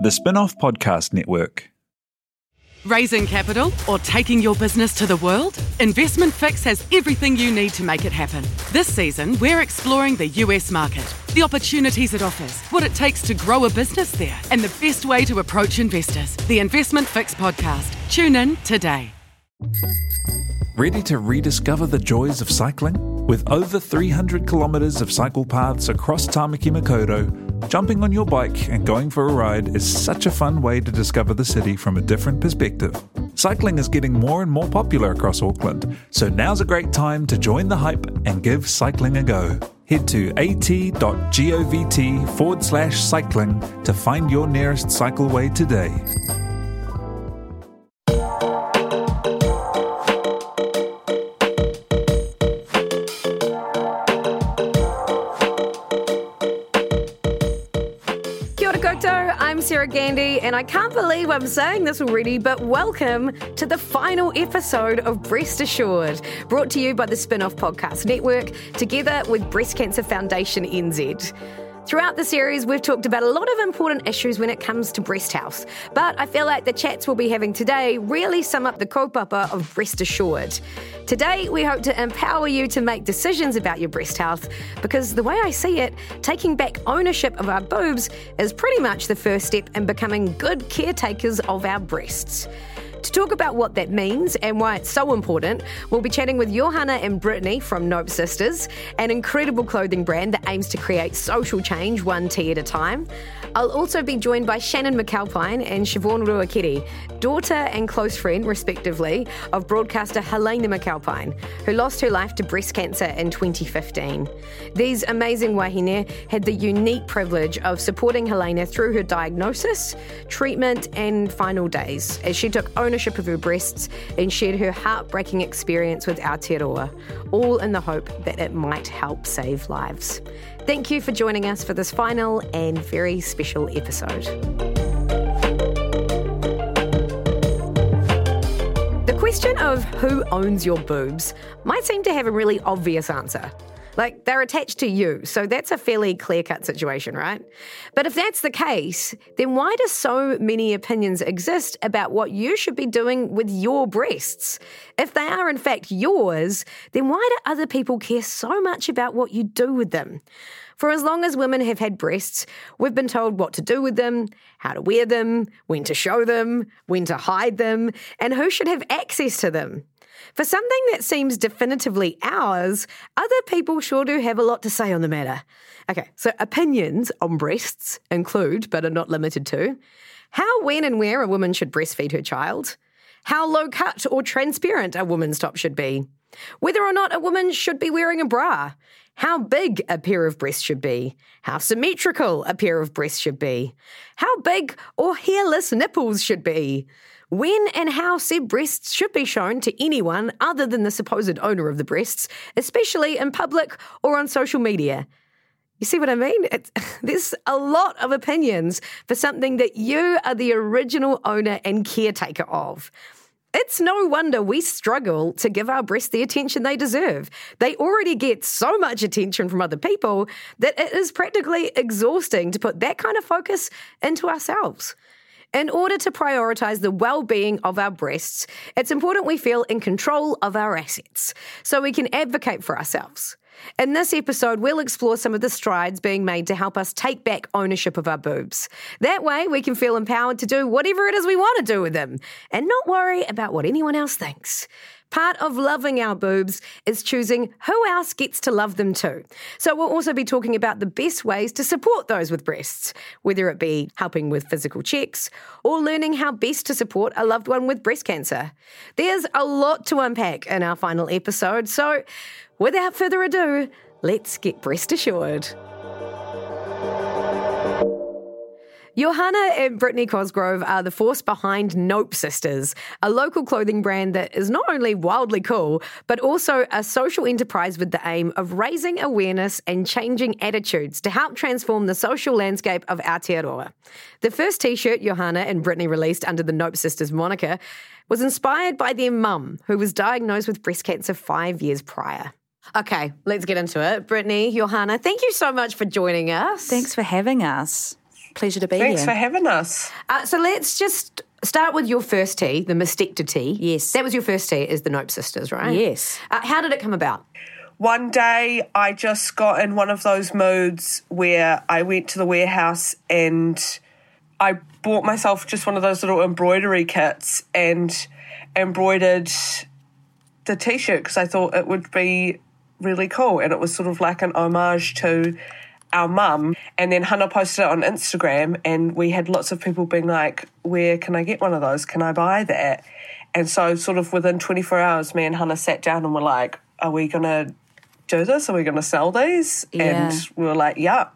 The Spinoff Podcast Network. Raising capital or taking your business to the world? Investment Fix has everything you need to make it happen. This season, we're exploring the US market, the opportunities it offers, what it takes to grow a business there, and the best way to approach investors. The Investment Fix podcast. Tune in today. Ready to rediscover the joys of cycling? With over 300 kilometres of cycle paths across Tamaki Makaurau, jumping on your bike and going for a ride is such a fun way to discover the city from a different perspective. Cycling is getting more and more popular across Auckland, so now's a great time to join the hype and give cycling a go. Head to at.govt forward slash cycling to find your nearest cycleway today. Gandy, and I can't believe I'm saying this already, but welcome to the final episode of Breast Assured, brought to you by the Spinoff Podcast Network, together with Breast Cancer Foundation NZ. Throughout the series, we've talked about a lot of important issues when it comes to breast health, but I feel like the chats we'll be having today really sum up the kaupapa of Breast Assured. Today, we hope to empower you to make decisions about your breast health because the way I see it, taking back ownership of our boobs is pretty much the first step in becoming good caretakers of our breasts. To talk about what that means and why it's so important, we'll be chatting with Johanna and Brittany from Nope Sisters, an incredible clothing brand that aims to create social change one tee at a time. I'll also be joined by Shannon McAlpine and Siobhan Ruakiri, daughter and close friend, respectively, of broadcaster Helena McAlpine, who lost her life to breast cancer in 2015. These amazing wahine had the unique privilege of supporting Helena through her diagnosis, treatment, and final days as she took ownership of her breasts and shared her heartbreaking experience with Aotearoa, all in the hope that it might help save lives. Thank you for joining us for this final and very special episode. The question of who owns your boobs might seem to have a really obvious answer. Like they're attached to you, so that's a fairly clear cut situation, right? But if that's the case, then why do so many opinions exist about what you should be doing with your breasts? If they are in fact yours, then why do other people care so much about what you do with them? For as long as women have had breasts, we've been told what to do with them, how to wear them, when to show them, when to hide them, and who should have access to them. For something that seems definitively ours, other people sure do have a lot to say on the matter. Okay, so opinions on breasts include, but are not limited to, how, when, and where a woman should breastfeed her child, how low cut or transparent a woman's top should be, whether or not a woman should be wearing a bra, how big a pair of breasts should be, how symmetrical a pair of breasts should be, how big or hairless nipples should be, when and how said breasts should be shown to anyone other than the supposed owner of the breasts, especially in public or on social media. You see what I mean? It's, there's a lot of opinions for something that you are the original owner and caretaker of. It's no wonder we struggle to give our breasts the attention they deserve. They already get so much attention from other people that it is practically exhausting to put that kind of focus into ourselves. In order to prioritise the well being of our breasts, it's important we feel in control of our assets so we can advocate for ourselves. In this episode, we'll explore some of the strides being made to help us take back ownership of our boobs. That way, we can feel empowered to do whatever it is we want to do with them and not worry about what anyone else thinks. Part of loving our boobs is choosing who else gets to love them too. So we'll also be talking about the best ways to support those with breasts, whether it be helping with physical checks or learning how best to support a loved one with breast cancer. There's a lot to unpack in our final episode, so without further ado, let's get breast assured. Johanna and Brittany Cosgrove are the force behind Nope Sisters, a local clothing brand that is not only wildly cool, but also a social enterprise with the aim of raising awareness and changing attitudes to help transform the social landscape of Aotearoa. The first t shirt Johanna and Brittany released under the Nope Sisters moniker was inspired by their mum, who was diagnosed with breast cancer five years prior. Okay, let's get into it. Brittany, Johanna, thank you so much for joining us. Thanks for having us. Pleasure to be Thanks here. Thanks for having us. Uh, so let's just start with your first tee, the mastectomy. Yes. That was your first tee, is the Nope Sisters, right? Yes. Uh, how did it come about? One day I just got in one of those moods where I went to the warehouse and I bought myself just one of those little embroidery kits and embroidered the t shirt because I thought it would be really cool. And it was sort of like an homage to our mum. And then Hannah posted it on Instagram, and we had lots of people being like, Where can I get one of those? Can I buy that? And so, sort of within 24 hours, me and Hannah sat down and were like, Are we going to do this? Are we going to sell these? Yeah. And we were like, Yeah.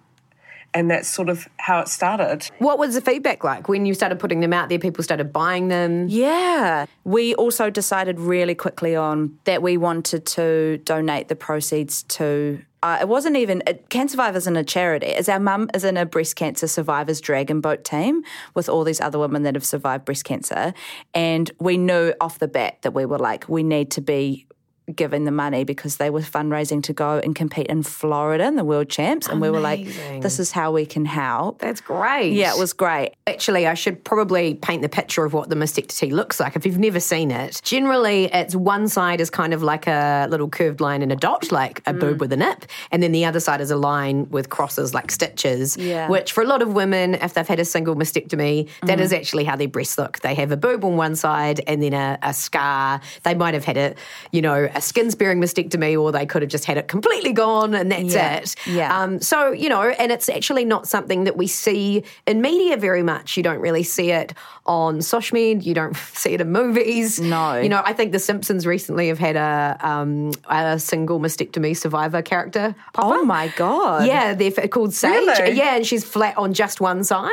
And that's sort of how it started. What was the feedback like when you started putting them out there? People started buying them. Yeah. We also decided really quickly on that we wanted to donate the proceeds to. Uh, it wasn't even it, Cancer Survivors isn't a charity. As our mum is in a breast cancer survivors dragon boat team with all these other women that have survived breast cancer, and we knew off the bat that we were like, we need to be giving the money because they were fundraising to go and compete in Florida in the World Champs, and we were like, this is how we can help. That's great. Yeah, it was great. Actually, I should probably paint the picture of what the mastectomy looks like if you've never seen it. Generally, it's one side is kind of like a little curved line and a dot, like a Mm. boob with a nip, and then the other side is a line with crosses like stitches. Yeah. Which, for a lot of women, if they've had a single mastectomy, that Mm. is actually how their breasts look. They have a boob on one side and then a, a scar. They might have had a, you know, a skin sparing mastectomy, or they could have just had it completely gone, and that's Yeah. it. Yeah. Um, so, you know, and it's actually not something that we see in media very much. You don't really see it on SoshMed, you don't see it in movies. No. You know, I think The Simpsons recently have had a, um, a single mastectomy survivor character Oh my god! Yeah, they're called Sage. Really? Yeah, and she's flat on just one side.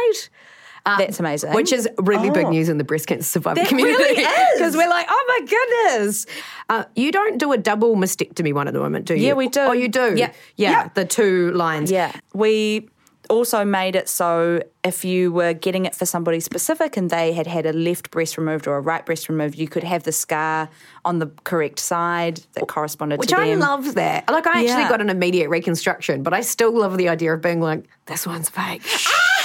That's amazing. Which is really big news in the breast cancer survivor That community. really. Because we're like, oh my goodness. Uh, you don't do a double mastectomy one at the moment, do you? Yeah, we do. Oh, you do? Yeah. Yeah, Yeah. the two lines. Yeah. We also made it so if you were getting it for somebody specific and they had had a left breast removed or a right breast removed, you could have the scar on the correct side that corresponded Which to them. Which I love that. Like, I actually Yeah. got an immediate reconstruction, but I still love the idea of being like, this one's fake.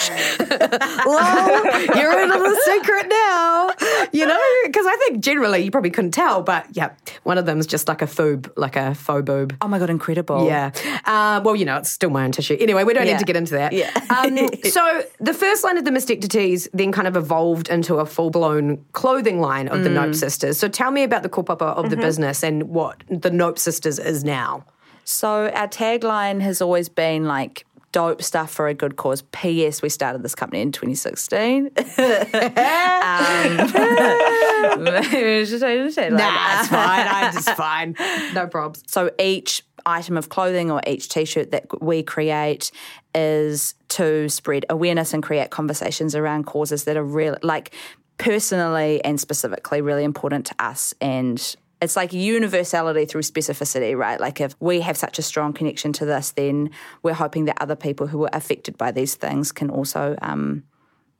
well, you're into the secret now. You know? Because I think generally you probably couldn't tell, but yeah, one of them's just like a phoob, like a faux boob. Oh my god, incredible! Yeah. Uh, well, you know, it's still my own tissue. Anyway, we don't Yeah. need to get into that. Yeah. um, so the first line of the mastectomies then kind of evolved into a full blown clothing line of the Nope Sisters. So tell me about the kaupapa of the business and what the Nope Sisters is now. So our tagline has always been like dope stuff for a good cause. P.S. We started this company in 2016. um, Nah, it's fine. I just fine. No probs. So each item of clothing or each t-shirt that we create is to spread awareness and create conversations around causes that are real like personally and specifically really important to us and it's like universality through specificity, right? Like if we have such a strong connection to this, then we're hoping that other people who are affected by these things can also um,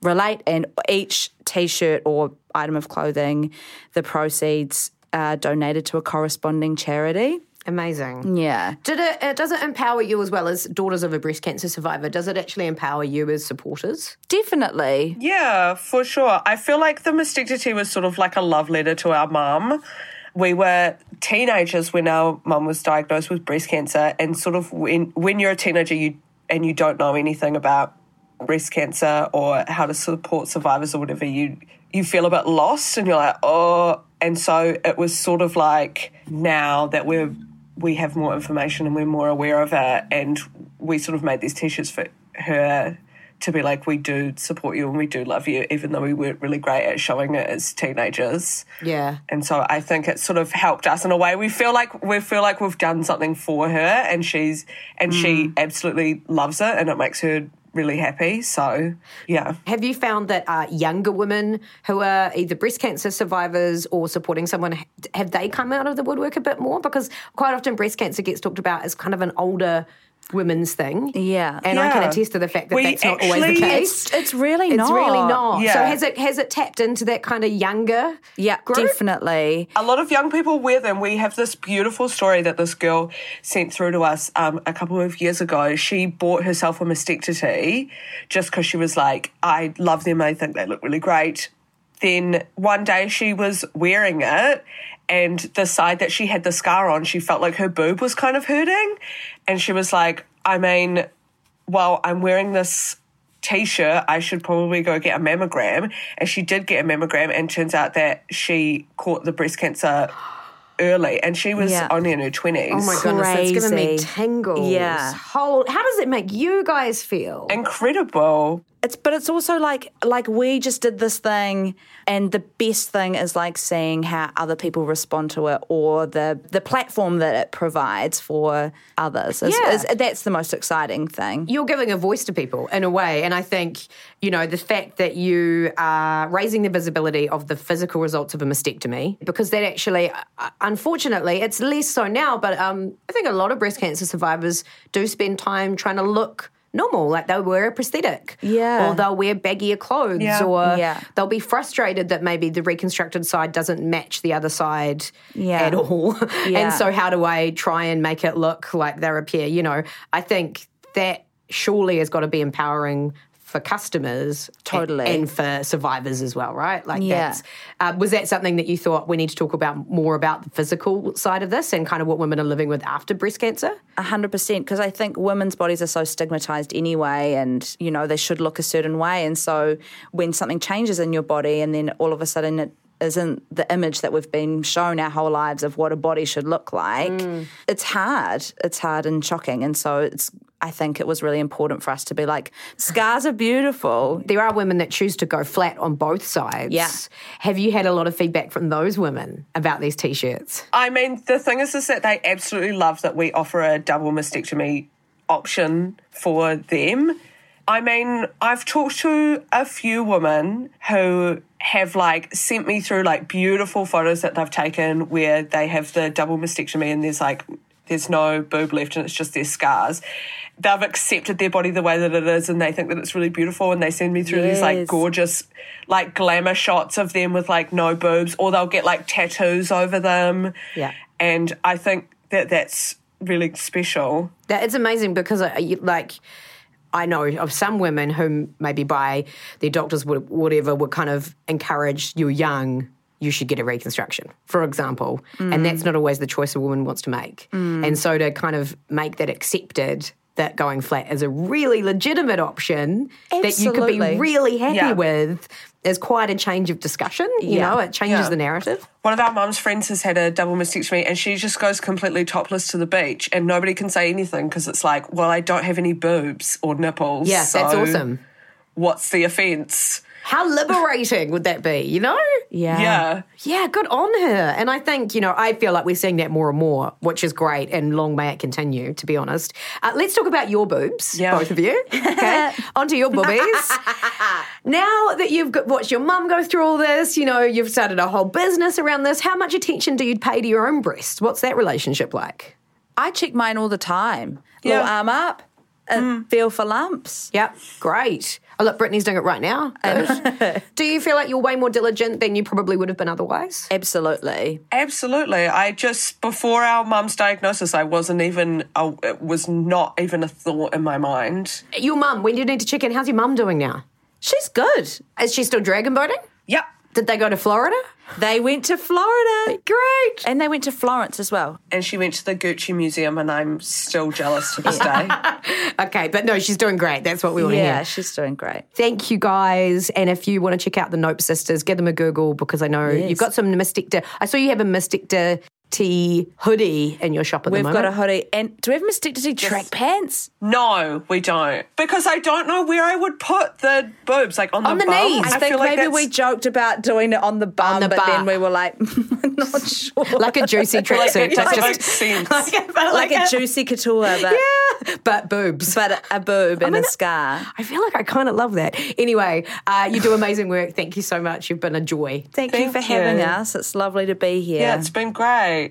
relate. And each t-shirt or item of clothing, the proceeds are donated to a corresponding charity. Amazing. Yeah. Did it, uh, does it empower you as well as daughters of a breast cancer survivor? Does it actually empower you as supporters? Definitely. Yeah, for sure. I feel like the mastectomy was sort of like a love letter to our mum. We were teenagers when our mum was diagnosed with breast cancer, and sort of when when you're a teenager, you and you don't know anything about breast cancer or how to support survivors or whatever, you you feel a bit lost, and you're like, oh. And so it was sort of like now that we're we have more information and we're more aware of it, and we sort of made these t-shirts for her to be like, we do support you and we do love you, even though we weren't really great at showing it as teenagers. Yeah. And so I think it sort of helped us in a way. We feel like we feel like we've done something for her, and she's and she absolutely loves it, and it makes her really happy. So yeah, Have you found that uh, younger women who are either breast cancer survivors or supporting someone, have they come out of the woodwork a bit more? Because quite often breast cancer gets talked about as kind of an older women's thing. Yeah. And I can attest to the fact that We that's not always the case. It's, it's really It's not. really not. So has it has it tapped into that kind of younger Yeah, group? definitely. A lot of young people wear them. We have this beautiful story that this girl sent through to us um, a couple of years ago. She bought herself a mastectomy just because she was like, I love them. I think they look really great. Then one day she was wearing it, and the side that she had the scar on, she felt like her boob was kind of hurting. And she was like, I mean, well, I'm wearing this t-shirt, I should probably go get a mammogram. And she did get a mammogram and turns out that she caught the breast cancer early and she was Yeah. only in her 20s. Oh my goodness, that's giving me Crazy. tingles. Yeah. Whole, how does it make you guys feel? Incredible. It's but it's also like like we just did this thing and the best thing is like seeing how other people respond to it or the the platform that it provides for others. Is, Yeah. is- that's the most exciting thing. you're giving a voice to people in a way. And I think, you know, the fact that you are raising the visibility of the physical results of a mastectomy, because that actually, uh, unfortunately, it's less so now, but um, I think a lot of breast cancer survivors do spend time trying to look normal, like they'll wear a prosthetic. Yeah. Or they'll wear baggier clothes, Yeah. or Yeah. they'll be frustrated that maybe the reconstructed side doesn't match the other side Yeah. at all. Yeah. and so, how do I try and make it look like they're a pair? You know, I think that surely has got to be empowering for customers, Totally. and, and for survivors as well, right? Like, Yeah. that's uh, was that something that you thought we need to talk about more about the physical side of this and kind of what women are living with after breast cancer? A hundred percent, because I think women's bodies are so stigmatized anyway, and you know they should look a certain way. And so when something changes in your body, and then all of a sudden it isn't the image that we've been shown our whole lives of what a body should look like, it's hard. It's hard and shocking. And so it's. I think it was really important for us to be like, scars are beautiful. There are women that choose to go flat on both sides. Yeah. Have you had a lot of feedback from those women about these t-shirts? I mean, the thing is, is that they absolutely love that we offer a double mastectomy option for them. I mean, I've talked to a few women who have like sent me through like beautiful photos that they've taken where they have the double mastectomy and there's like there's no boob left and it's just their scars. They've accepted their body the way that it is and they think that it's really beautiful and they send me through these like gorgeous like glamour shots of them with like no boobs or they'll get like tattoos over them. Yeah. And I think that that's really special. That it's amazing because like I know of some women who maybe by their doctors would whatever would kind of encourage you're young you should get a reconstruction for example and that's not always the choice a woman wants to make and so to kind of make that accepted that going flat is a really legitimate option that you could be really happy Yeah. with is quite a change of discussion you Yeah. know it changes Yeah. the narrative One of our mum's friends has had a double mastectomy and she just goes completely topless to the beach and nobody can say anything because it's like, well, I don't have any boobs or nipples. yeah that's awesome What's the offence? How liberating would that be you know Yeah. Yeah. Yeah, good on her. And I think, you know, I feel like we're seeing that more and more, which is great. And long may it continue, to be honest. Uh, let's talk about your boobs, Yeah. both of you. Okay. Onto your boobies. now that you've got, watched your mum go through all this, you know, you've started a whole business around this, how much attention do you pay to your own breasts? What's that relationship like? I check mine all the time. Yeah. Little arm up, and feel for lumps. Yep, great. Oh, look, Brittany's doing it right now. Good. do you feel like you're way more diligent than you probably would have been otherwise? Absolutely. Absolutely. I just, before our mum's diagnosis, I wasn't even, I, it was not even a thought in my mind. Your mum, when do you need to check in? How's your mum doing now? She's good. Is she still dragon boating? Yep. Did they go to Florida? They went to Florida. Great. And they went to Florence as well. And she went to the Gucci Museum and I'm still jealous to this day. Okay, but no, she's doing great. That's what we want to Yeah, hear. she's doing great. Thank you guys. And if you want to check out the Nope Sisters, give them a Google because I know Yes. you've got some Mystic De- I saw you have a Mystic De T hoodie in your shop at We've the got a hoodie. And do we have mastectomy track pants? No, we don't. Because I don't know where I would put the boobs, like on, On the bum. knees. I, I think feel like maybe that's- we joked about doing it on the bum, the but butt. then we were like, not sure. like a juicy like tracksuit. it doesn't That's make sense. like a juicy couture, but, yeah, but boobs. but a, a boob and mean, a scar. I feel like I kind of love that. Anyway, uh, you do amazing work. Thank you so much. You've been a joy. Thank, you Thank for having us. It's lovely to be here. yeah, it's been great.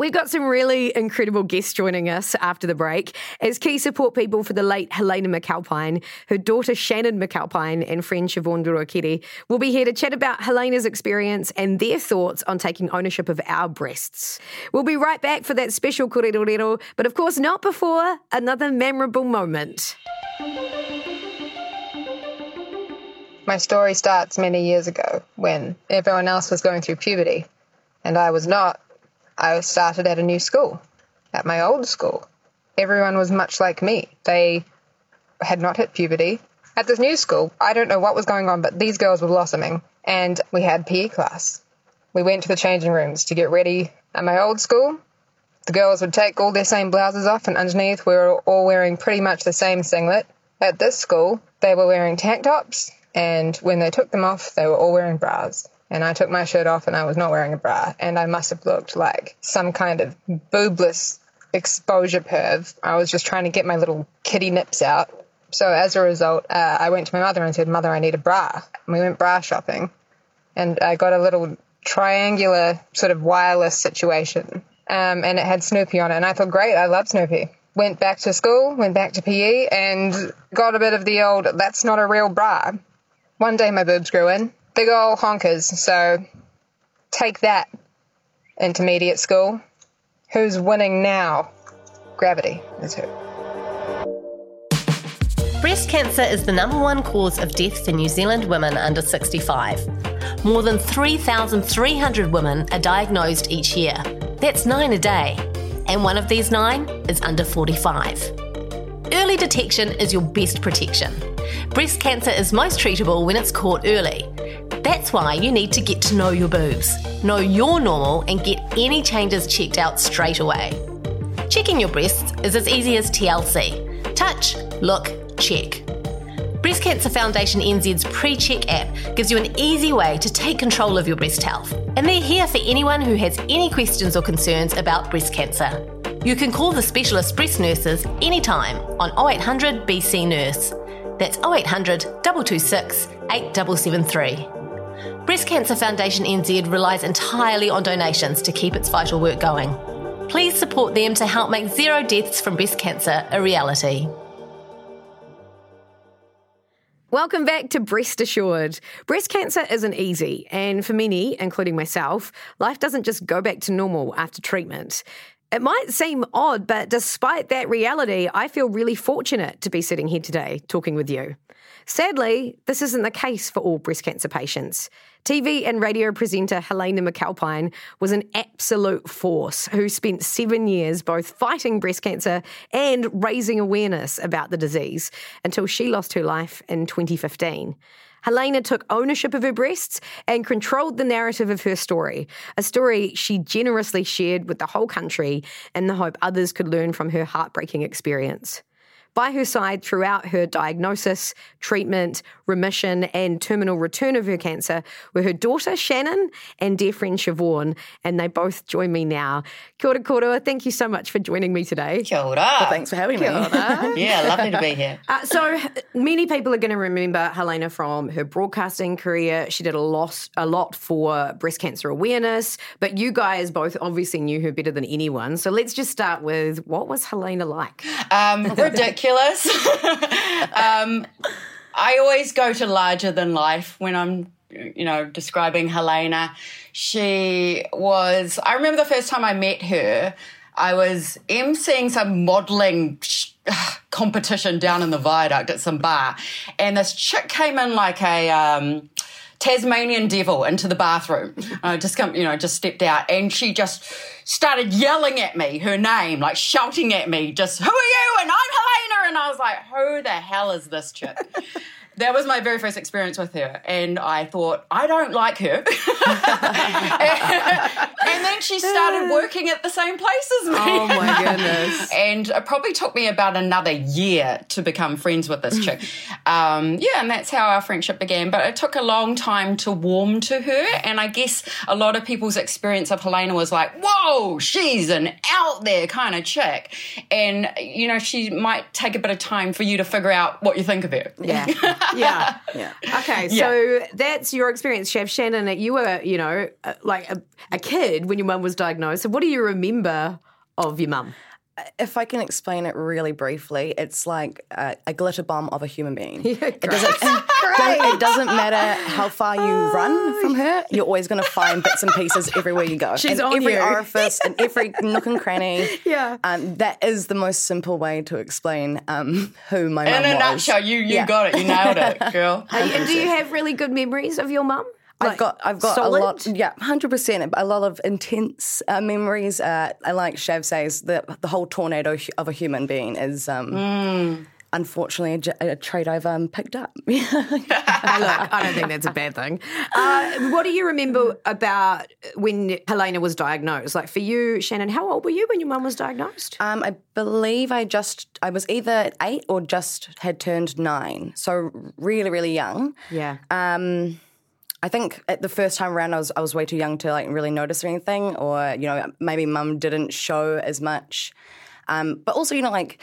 We've got some really incredible guests joining us after the break as key support people for the late Helena McAlpine, her daughter Shannon McAlpine, and friend Siobhan Durokiri will be here to chat about Helena's experience and their thoughts on taking ownership of our breasts. We'll be right back for that special korerorero, but of course not before another memorable moment. My story starts many years ago when everyone else was going through puberty and I was not. I started at a new school, at my old school. Everyone was much like me. They had not hit puberty. At this new school, I don't know what was going on, but these girls were blossoming, and we had PE class. We went to the changing rooms to get ready. At my old school, the girls would take all their same blouses off, and underneath, we were all wearing pretty much the same singlet. At this school, they were wearing tank tops, and when they took them off, they were all wearing bras. And I took my shirt off and I was not wearing a bra. And I must have looked like some kind of boobless exposure perv. I was just trying to get my little kitty nips out. So as a result, uh, I went to my mother and said, Mother, I need a bra. And we went bra shopping. And I got a little triangular sort of wireless situation. Um, and it had Snoopy on it. And I thought, great, I love Snoopy went back to school, went back to PE, and got a bit of the old, that's not a real bra. One day my boobs grew in. Big old honkers. So take that, intermediate school. Who's winning now? Gravity is who. Breast cancer is the number one cause of death for New Zealand women under 65. More than 3,300 women are diagnosed each year. That's nine a day and one of these nine is under 45. Early detection is your best protection. Breast cancer is most treatable when it's caught early. That's why you need to get to know your boobs, know you're normal, and get any changes checked out straight away. Checking your breasts is as easy as TLC touch, look, check. Breast Cancer Foundation NZ's pre check app gives you an easy way to take control of your breast health. And they're here for anyone who has any questions or concerns about breast cancer. You can call the specialist breast nurses anytime on 0800 BC Nurse. That's 0800 226 8773. Breast Cancer Foundation NZ relies entirely on donations to keep its vital work going. Please support them to help make zero deaths from breast cancer a reality. Welcome back to Breast Assured. Breast cancer isn't easy, and for many, including myself, life doesn't just go back to normal after treatment. It might seem odd, but despite that reality, I feel really fortunate to be sitting here today talking with you. Sadly, this isn't the case for all breast cancer patients. TV and radio presenter Helena McAlpine was an absolute force who spent seven years both fighting breast cancer and raising awareness about the disease until she lost her life in 2015. Helena took ownership of her breasts and controlled the narrative of her story, a story she generously shared with the whole country in the hope others could learn from her heartbreaking experience. By her side throughout her diagnosis, treatment, remission, and terminal return of her cancer were her daughter Shannon and dear friend Siobhan, and they both join me now. Kia ora, Korua, thank you so much for joining me today. Kia ora. Well, thanks for having Kia me. yeah, lovely to be here. Uh, so many people are going to remember Helena from her broadcasting career. She did a lot, a lot for breast cancer awareness, but you guys both obviously knew her better than anyone. So let's just start with what was Helena like? Um, ridiculous. um, I always go to larger than life when I'm, you know, describing Helena. She was, I remember the first time I met her, I was emceeing some modelling competition down in the viaduct at some bar, and this chick came in like a, um, Tasmanian devil into the bathroom. I just come, you know, just stepped out and she just started yelling at me, her name, like shouting at me, just, who are you? And I'm Helena. And I was like, who the hell is this chick? That was my very first experience with her. And I thought, I don't like her. and then she started working at the same place as me. Oh my goodness. and it probably took me about another year to become friends with this chick. Um, yeah, and that's how our friendship began. But it took a long time to warm to her. And I guess a lot of people's experience of Helena was like, whoa, she's an out there kind of chick. And, you know, she might take a bit of time for you to figure out what you think of her. Yeah. Yeah. Yeah. Okay. So that's your experience, Shav Shannon. You were you know, uh, like a, a kid when your mum was diagnosed. So, what do you remember of your mum? If I can explain it really briefly, it's like a, a glitter bomb of a human being. it, doesn't, it doesn't matter how far you run from her, you're always going to find bits and pieces everywhere you go. She's in on every you. orifice and every nook and cranny. Yeah. Um, that is the most simple way to explain um, who my mum In a nutshell, you you Yeah. got it. You nailed it, girl. And do you have really good memories of your mum? I've got, I've got solid? a lot, yeah, hundred percent. A lot of intense uh, memories. Uh, and like Shav says, the the whole tornado of a human being is, um, Hmm. unfortunately, a trait I've um, picked up. Look, I don't think that's a bad thing. Uh, what do you remember about when Helena was diagnosed? Like for you, Shannon, how old were you when your mum was diagnosed? um, I believe I just, I was either eight or just had turned nine, so really, really young. yeah. Um, I think at the first time around, I was I was way too young to like really notice anything, or you know maybe mum didn't show as much. Um, but also, you know, like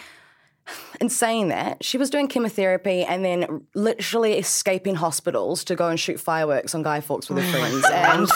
in saying that, she was doing chemotherapy and then literally escaping hospitals to go and shoot fireworks on Guy Fawkes with her friends. And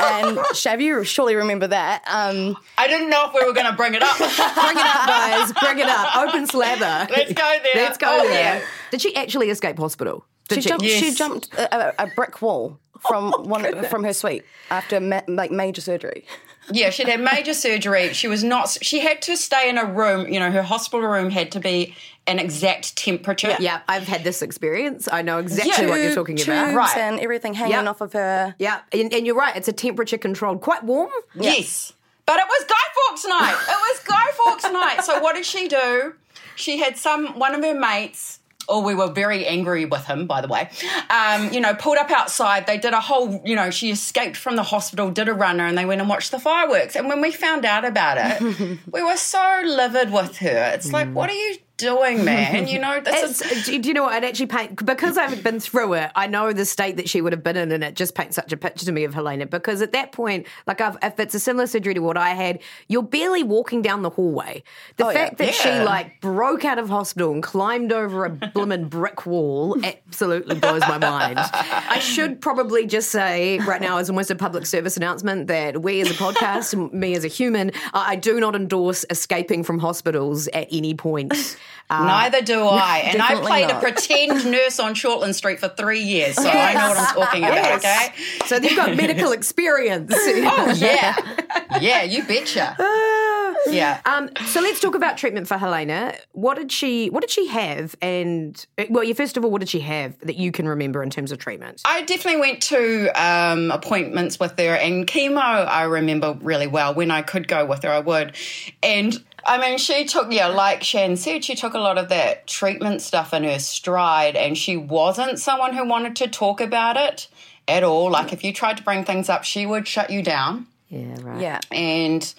and Shav, you surely remember that. Um, I didn't know if we were going to bring it up. bring it up, guys. Bring it up. Open slather. Let's go there. Let's go Oh, there. yeah. Did she actually escape hospital? Did she, jumped. She jumped a, a, a brick wall from oh, one from her suite after ma- like major surgery. Yeah, she'd had major surgery. She was not. She had to stay in a room. You know, her hospital room had to be an exact temperature. Yeah, I've had this experience. I know exactly what you're talking Tubes about. Right. and everything hanging Yep. off of her. Yeah, and, and you're right. It's a temperature controlled, quite warm. Yes. But it was Guy Fawkes night. It was Guy Fawkes night. So what did she do? She had some one of her mates. Or we were very angry with him, by the way. Um, you know, pulled up outside. They did a whole, you know, she escaped from the hospital, did a runner, and they went and watched the fireworks. And when we found out about it, we were so livid with her. It's like, what are you doing, man? You know, this It's, is do you know what? It actually paint because I've been through it. I know the state that she would have been in, and it just paints such a picture to me of Helena. Because at that point, like I've, if it's a similar surgery to what I had, you're barely walking down the hallway. The Oh, yeah. fact that she like broke out of hospital and climbed over a blimmin' brick wall absolutely blows my mind. I should probably just say right now, as almost a public service announcement, that we as a podcast, me as a human, I do not endorse escaping from hospitals at any point. Uh, Neither do I. And I played not. a pretend nurse on Shortland Street for three years, so I know what I'm talking about, okay? So you've got medical experience. Oh, yeah. Yeah, you betcha. Yeah. Um, so let's talk about treatment for Helena. What did she What did she have? And well, yeah, first of all, what did she have that you can remember in terms of treatment? I definitely went to um, appointments with her, and chemo I remember really well. When I could go with her, I would. And I mean, she took, yeah, like Shan said, she took a lot of that treatment stuff in her stride, and she wasn't someone who wanted to talk about it at all. Like, if you tried to bring things up, she would shut you down. Yeah, right. Yeah. And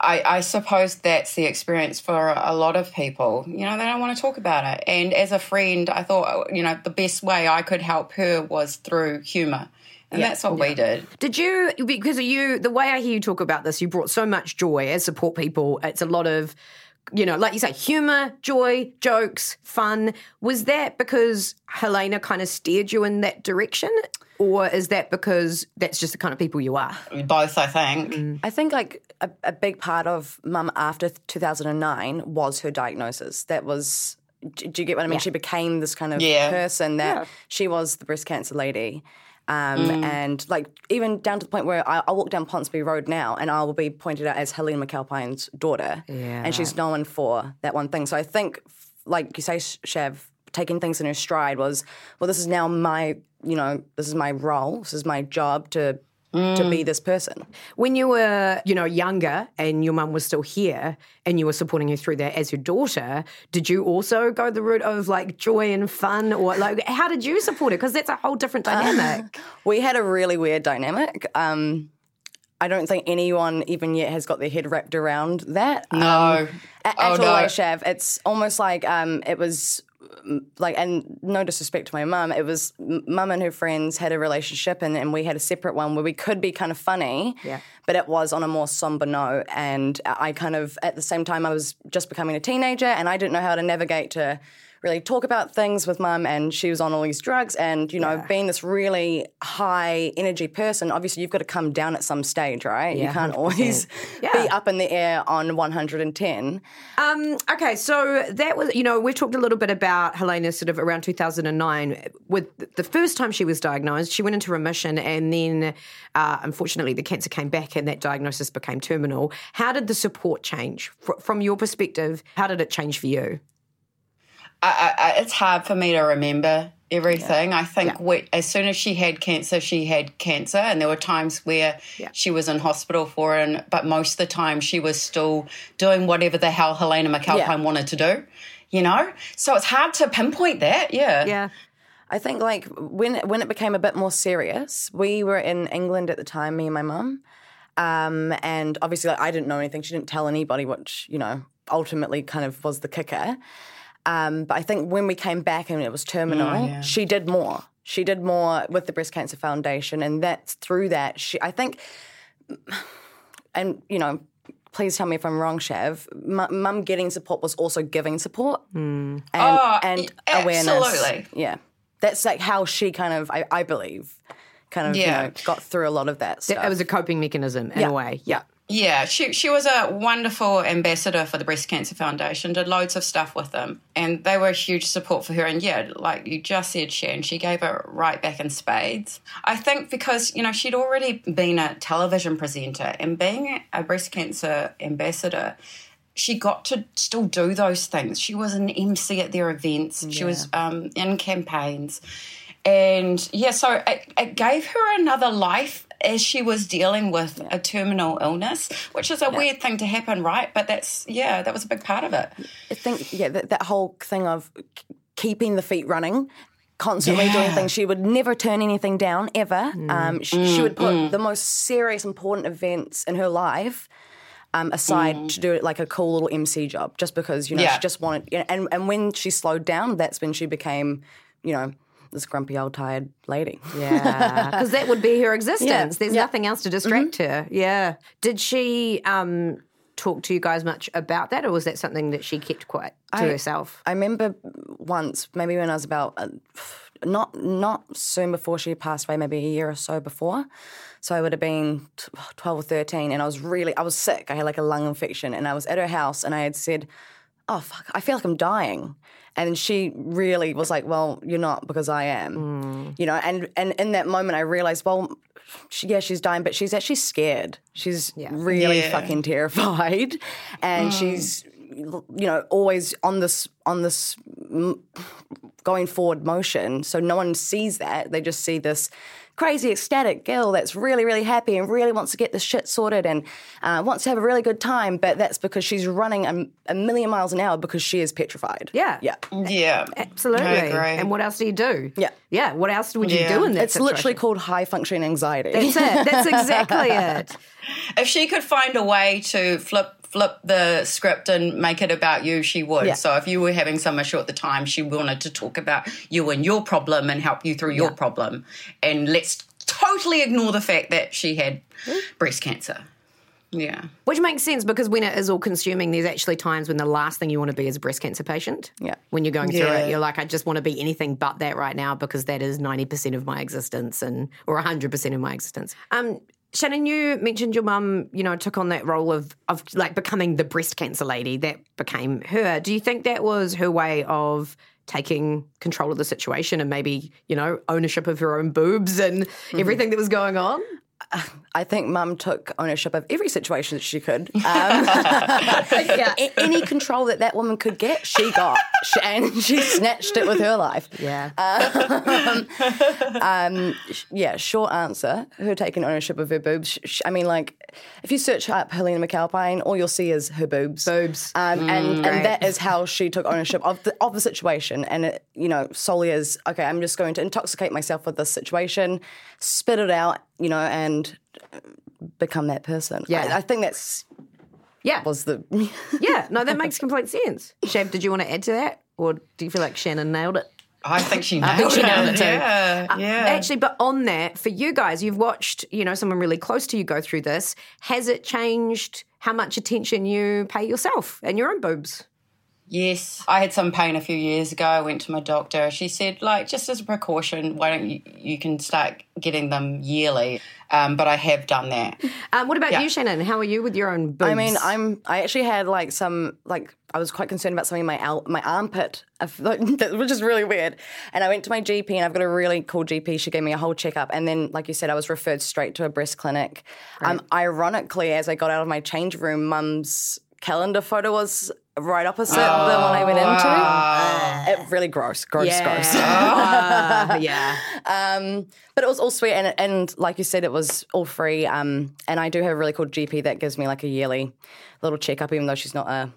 I, I suppose that's the experience for a lot of people. You know, they don't want to talk about it. And as a friend, I thought, you know, the best way I could help her was through humour. And that's what we did. Did you because you the way I hear you talk about this, you brought so much joy as support people. It's a lot of you know, like you say, humor, joy, jokes, fun. Was that because Helena kind of steered you in that direction? Or is that because that's just the kind of people you are? Both, I think. Mm. I think like a, a big part of mum after 2009 was her diagnosis. That was, do do you get what I mean? She became this kind of Yeah. person that she was the breast cancer lady. Um, Mm. And like even down to the point where I, I walk down Ponsonby Road now and I will be pointed out as Helena McAlpine's daughter. Yeah, and she's known for that one thing. So I think, like you say, Shav, taking things in her stride was, well, this is now my, you know, this is my role, this is my job to to be this person. When you were, you know, younger and your mum was still here and you were supporting her through that as your daughter, did you also go the route of like joy and fun or like how did you support her? Because that's a whole different dynamic. We had a really weird dynamic. Um, I don't think anyone even yet has got their head wrapped around that. No. Um, a- Oh, no. Shav, it's almost like um, it was mm, like, and no disrespect to my mum, it was mum and her friends had a relationship, and, and we had a separate one where we could be kind of funny, Yeah. but it was on a more somber note. And I kind of, at the same time, I was just becoming a teenager, and I didn't know how to navigate to really talk about things with mum, and she was on all these drugs, and you know, being this really high energy person, obviously you've got to come down at some stage, right? Yeah, you can't 100%. always Yeah. be up in the air on 110. Um, okay, so that was, you know, we talked a little bit about Helena sort of around 2009. With the first time she was diagnosed, she went into remission and then uh, unfortunately the cancer came back and that diagnosis became terminal. How did the support change? Fr- from your perspective, how did it change for you? I, I, it's hard for me to remember everything. I think we, as soon as she had cancer, she had cancer, and there were times where Yeah. she was in hospital for it. But most of the time, she was still doing whatever the hell Helena McAlpine Yeah. wanted to do. You know, so it's hard to pinpoint that. Yeah, Yeah. I think like when when it became a bit more serious, we were in England at the time, me and my mum, um, and obviously like, I didn't know anything. She didn't tell anybody, which you know ultimately kind of was the kicker. Um, but I think when we came back and it was terminal, she did more. She did more with the Breast Cancer Foundation, and that's through that. She, I think, and you know, please tell me if I'm wrong, Shav. mu- Mum getting support was also giving support and, Oh, and awareness. absolutely. Yeah, that's like how she kind of, I, I believe, kind of Yeah. you know, got through a lot of that stuff. It was a coping mechanism in Yeah. a way. Yeah. Yeah, she she was a wonderful ambassador for the Breast Cancer Foundation. Did loads of stuff with them, and they were a huge support for her. And yeah, like you just said, Shan, she gave it right back in spades. I think because you know she'd already been a television presenter, and being a breast cancer ambassador, she got to still do those things. She was an MC at their events. She was um, in campaigns, and yeah, so it, it gave her another life as she was dealing with a terminal illness, which is a weird thing to happen, right? But that's yeah, that was a big part of it. I think yeah, that, that whole thing of keeping the feet running. Constantly doing things. She would never turn anything down, ever. Um, she, she would put the most serious, important events in her life um, aside to do it like a cool little MC job, just because you know Yeah. she just wanted. You know, and and when she slowed down, that's when she became, you know, this grumpy old tired lady. Yeah, because that would be her existence. Yeah, There's yeah. nothing else to distract her. Yeah. Did she um, talk to you guys much about that, or was that something that she kept quiet to I- herself? I remember once, maybe when I was about uh, not not soon before she passed away, maybe a year or so before. So I would have been t- twelve or thirteen, and I was really I was sick. I had like a lung infection, and I was at her house, and I had said, "Oh fuck, I feel like I'm dying." And she really was like, "Well, you're not because I am," you know. And and in that moment, I realized, well, she, yeah, she's dying, but she's actually scared. She's really Yeah. fucking terrified, and she's you know always on this on this mm, going forward motion. So no one sees that; they just see this crazy ecstatic girl that's really really happy and really wants to get this shit sorted and uh, wants to have a really good time. But that's because she's running a, a million miles an hour because she is petrified. Yeah. yeah. Yeah, Absolutely. I agree. And what else do you do? Yeah. Yeah. What else would you Yeah. do in that It's literally called high functioning anxiety. That's it. That's exactly it. if she could find a way to flip flip the script and make it about you, she would. Yeah. So if you were having some issue at the time, she wanted to talk about you and your problem and help you through your problem. And let's totally ignore the fact that she had breast cancer. Yeah. Which makes sense because when it is all consuming, there's actually times when the last thing you want to be is a breast cancer patient. Yeah. When you're going through Yeah. it, you're like, I just want to be anything but that right now because that is 90% of my existence and or 100% of my existence. Um, Shannon, you mentioned your mum, you know, took on that role of of like becoming the breast cancer lady that became her. Do you think that was her way of taking control of the situation and maybe, you know, ownership of her own boobs and mm-hmm. everything that was going on? I think mum took ownership of every situation that she could. Um, a- any control that that woman could get, she got. She, and she snatched it with her life. Yeah. Um. Yeah, short answer. Her taking ownership of her boobs. Sh- sh- I mean, like, if you search up Helena McAlpine, all you'll see is her boobs. Boobs. Um, and, and that is how she took ownership of the, of the situation. And, it, you know, solely as, okay, I'm just going to intoxicate myself with this situation, spit it out, you know, and become that person. Yeah. I, I think that's yeah. was the. Yeah, no, that makes complete sense. Shav, did you want to add to that? Or do you feel like Shannon nailed it? I think she I think she nailed it too. Yeah, uh, yeah. Actually, but on that, for you guys, you've watched, you know, someone really close to you go through this. Has it changed how much attention you pay yourself and your own boobs? Yes, I had some pain a few years ago. I went to my doctor. She said, like, just as a precaution, why don't you you can start getting them yearly. Um, but I have done that. Um, what about Yeah. you, Shannon? How are you with your own boobs? I mean, I'm. I actually had like some like I was quite concerned about something in my al- my armpit, which is really weird. And I went to my GP, and I've got a really cool GP. She gave me a whole checkup, and then, like you said, I was referred straight to a breast clinic. Um, ironically, as I got out of my change room, Mum's calendar photo was right opposite the one I went into. It really gross, gross, gross. yeah. yeah. Um, but it was all sweet, and, and like you said, it was all free. Um, and I do have a really cool GP that gives me like a yearly little checkup, even though she's not a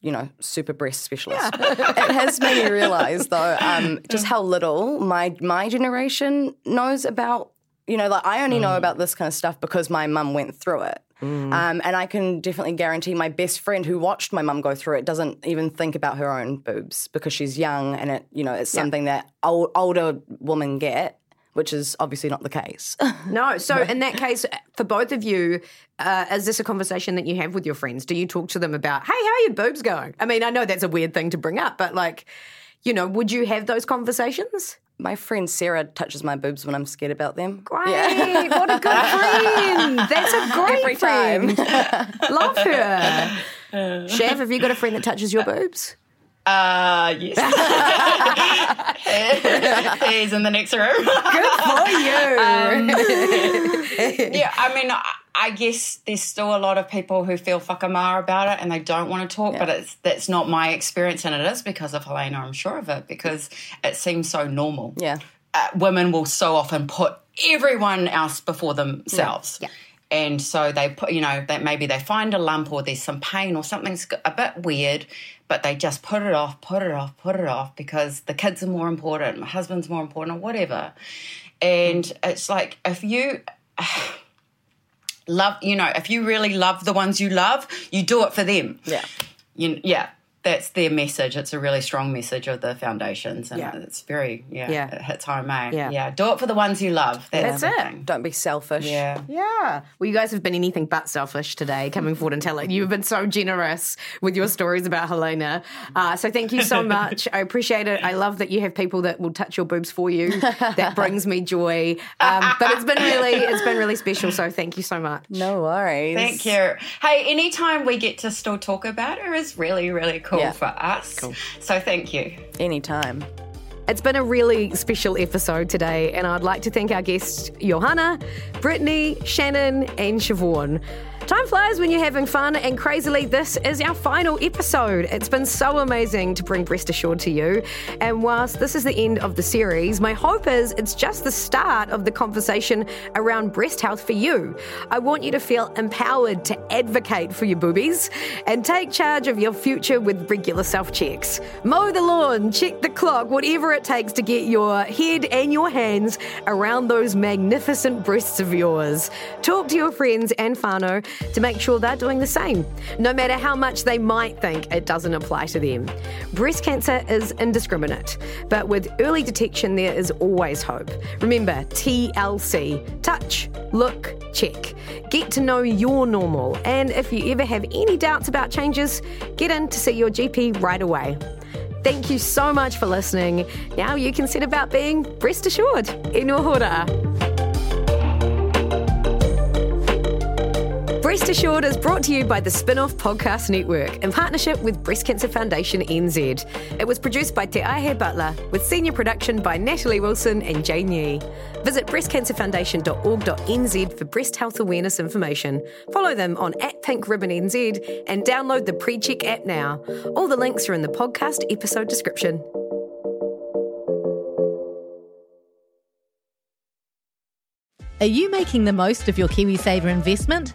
you know super breast specialist. it has made me realise though um, just how little my my generation knows about. You know, like I only know about this kind of stuff because my mum went through it. Um, and I can definitely guarantee my best friend who watched my mum go through it doesn't even think about her own boobs because she's young and it, you know, it's something that old, older women get, which is obviously not the case. No. So in that case, for both of you, uh, is this a conversation that you have with your friends? Do you talk to them about, hey, how are your boobs going? I mean, I know that's a weird thing to bring up, but like, you know, would you have those conversations? My friend Sarah touches my boobs when I'm scared about them. Great. What a good friend. That's a great Every time. friend. Love her. Shav, have you got a friend that touches your boobs? Uh, yes. He's in the next room. Good for you. yeah, I mean, I, guess there's still a lot of people who feel whakamā about it and they don't want to talk, but it's that's not my experience, and it is because of Helena, I'm sure of it, because it seems so normal. Yeah. Uh, women will so often put everyone else before themselves. Yeah. And so they put, you know, that maybe they find a lump or there's some pain or something's a bit weird, but they just put it off, put it off, put it off because the kids are more important, my husband's more important, or whatever. And it's like if you love, you know, if you really love the ones you love, you do it for them. Yeah. You, yeah. That's their message. It's a really strong message of the foundations, and Yeah. it's very yeah, Yeah. It hits home, eh? Yeah. yeah. Do it for the ones you love. That's, That's it. Don't be selfish. Yeah. Yeah. Well, you guys have been anything but selfish today, coming forward and telling. You've been so generous with your stories about Helena. Uh, so thank you so much. I appreciate it. I love that you have people that will touch your boobs for you. That brings me joy. Um, but it's been really, it's been really special. So thank you so much. No worries. Thank you. Hey, anytime we get to still talk about her is really, really cool Yeah. for us. Cool. So thank you. Anytime. It's been a really special episode today, and I'd like to thank our guests, Johanna, Brittany, Shannon, and Siobhan. Time flies when you're having fun, and crazily, this is our final episode. It's been so amazing to bring Breast Assured to you. And whilst this is the end of the series, my hope is it's just the start of the conversation around breast health for you. I want you to feel empowered to advocate for your boobies and take charge of your future with regular self checks. Mow the lawn, check the clock, whatever it takes to get your head and your hands around those magnificent breasts of yours. Talk to your friends and whānau to make sure they're doing the same, no matter how much they might think it doesn't apply to them. Breast cancer is indiscriminate, but with early detection, there is always hope. Remember TLC touch, look, check. Get to know your normal, and if you ever have any doubts about changes, get in to see your GP right away. Thank you so much for listening. Now you can set about being breast assured. E noho rā. Breast Assured is brought to you by the Spinoff Podcast Network in partnership with Breast Cancer Foundation NZ. It was produced by Te Aihe Butler with senior production by Natalie Wilson and Jane Yee. Visit breastcancerfoundation.org.nz for breast health awareness information. Follow them on at Pink Ribbon NZ and download the PreCheck app now. All the links are in the podcast episode description. Are you making the most of your KiwiSaver investment?